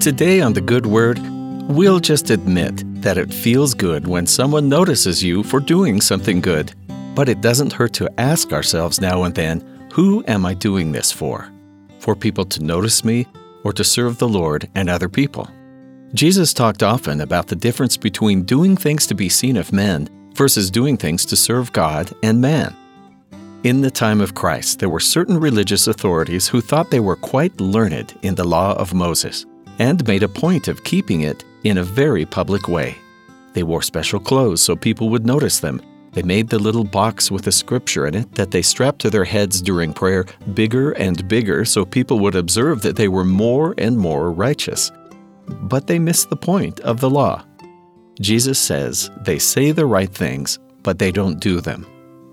Today on The Good Word, we'll just admit that it feels good when someone notices you for doing something good. But it doesn't hurt to ask ourselves now and then who am I doing this for? For people to notice me or to serve the Lord and other people? Jesus talked often about the difference between doing things to be seen of men versus doing things to serve God and man. In the time of Christ, there were certain religious authorities who thought they were quite learned in the law of Moses and made a point of keeping it in a very public way. They wore special clothes so people would notice them. They made the little box with a scripture in it that they strapped to their heads during prayer bigger and bigger so people would observe that they were more and more righteous. But they missed the point of the law. Jesus says they say the right things, but they don't do them.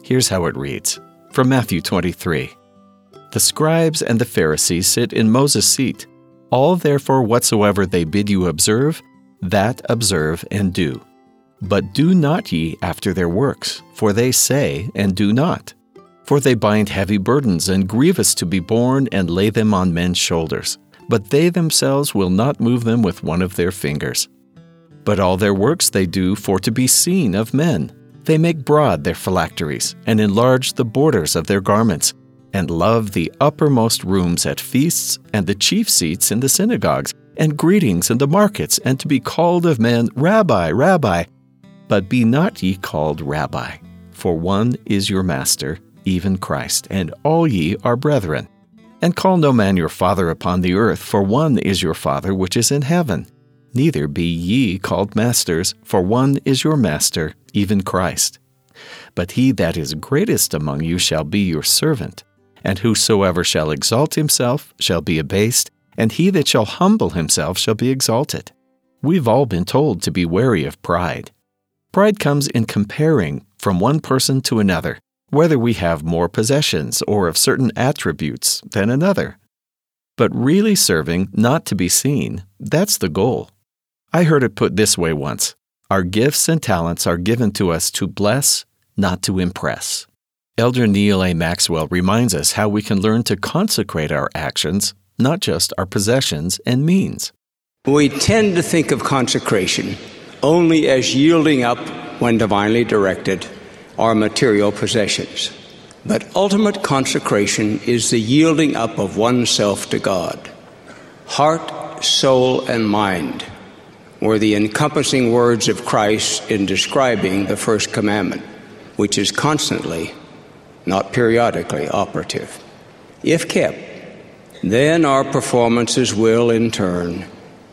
Here's how it reads from Matthew 23 The scribes and the Pharisees sit in Moses' seat. All therefore whatsoever they bid you observe, that observe and do. But do not ye after their works, for they say and do not. For they bind heavy burdens and grievous to be borne and lay them on men's shoulders, but they themselves will not move them with one of their fingers. But all their works they do for to be seen of men. They make broad their phylacteries, and enlarge the borders of their garments, and love the uppermost rooms at feasts, and the chief seats in the synagogues, and greetings in the markets, and to be called of men, Rabbi, Rabbi. But be not ye called Rabbi, for one is your master, even Christ, and all ye are brethren. And call no man your father upon the earth, for one is your Father which is in heaven. Neither be ye called masters, for one is your master, even Christ. But he that is greatest among you shall be your servant. And whosoever shall exalt himself shall be abased, and he that shall humble himself shall be exalted. We've all been told to be wary of pride. Pride comes in comparing from one person to another, whether we have more possessions or of certain attributes than another. But really serving not to be seen, that's the goal. I heard it put this way once Our gifts and talents are given to us to bless, not to impress. Elder Neal A. Maxwell reminds us how we can learn to consecrate our actions, not just our possessions and means. We tend to think of consecration only as yielding up, when divinely directed, our material possessions. But ultimate consecration is the yielding up of oneself to God. Heart, soul, and mind were the encompassing words of Christ in describing the first commandment, which is constantly not periodically operative. If kept, then our performances will, in turn,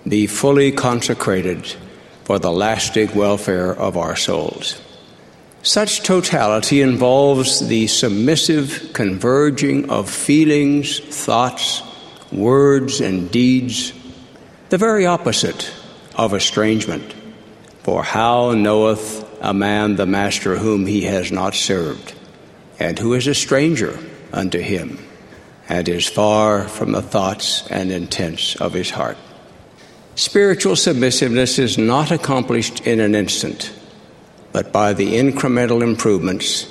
be fully consecrated for the lasting welfare of our souls. Such totality involves the submissive converging of feelings, thoughts, words, and deeds, the very opposite of estrangement. For how knoweth a man the master whom he has not served? And who is a stranger unto him, and is far from the thoughts and intents of his heart. Spiritual submissiveness is not accomplished in an instant, but by the incremental improvements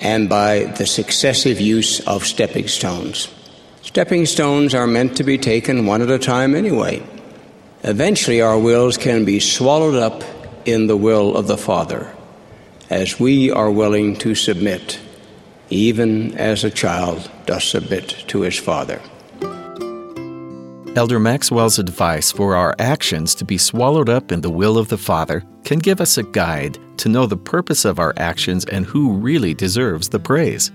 and by the successive use of stepping stones. Stepping stones are meant to be taken one at a time anyway. Eventually, our wills can be swallowed up in the will of the Father as we are willing to submit, even as a child does submit to his father. Elder Maxwell's advice for our actions to be swallowed up in the will of the Father can give us a guide to know the purpose of our actions and who really deserves the praise.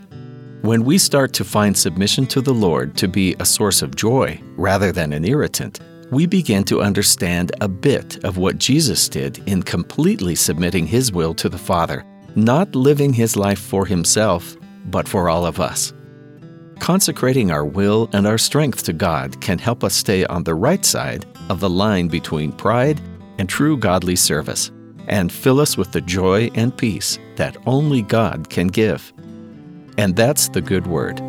When we start to find submission to the Lord to be a source of joy rather than an irritant, we begin to understand a bit of what Jesus did in completely submitting his will to the Father, not living his life for himself, but for all of us. Consecrating our will and our strength to God can help us stay on the right side of the line between pride and true godly service, and fill us with the joy and peace that only God can give. And that's the good word.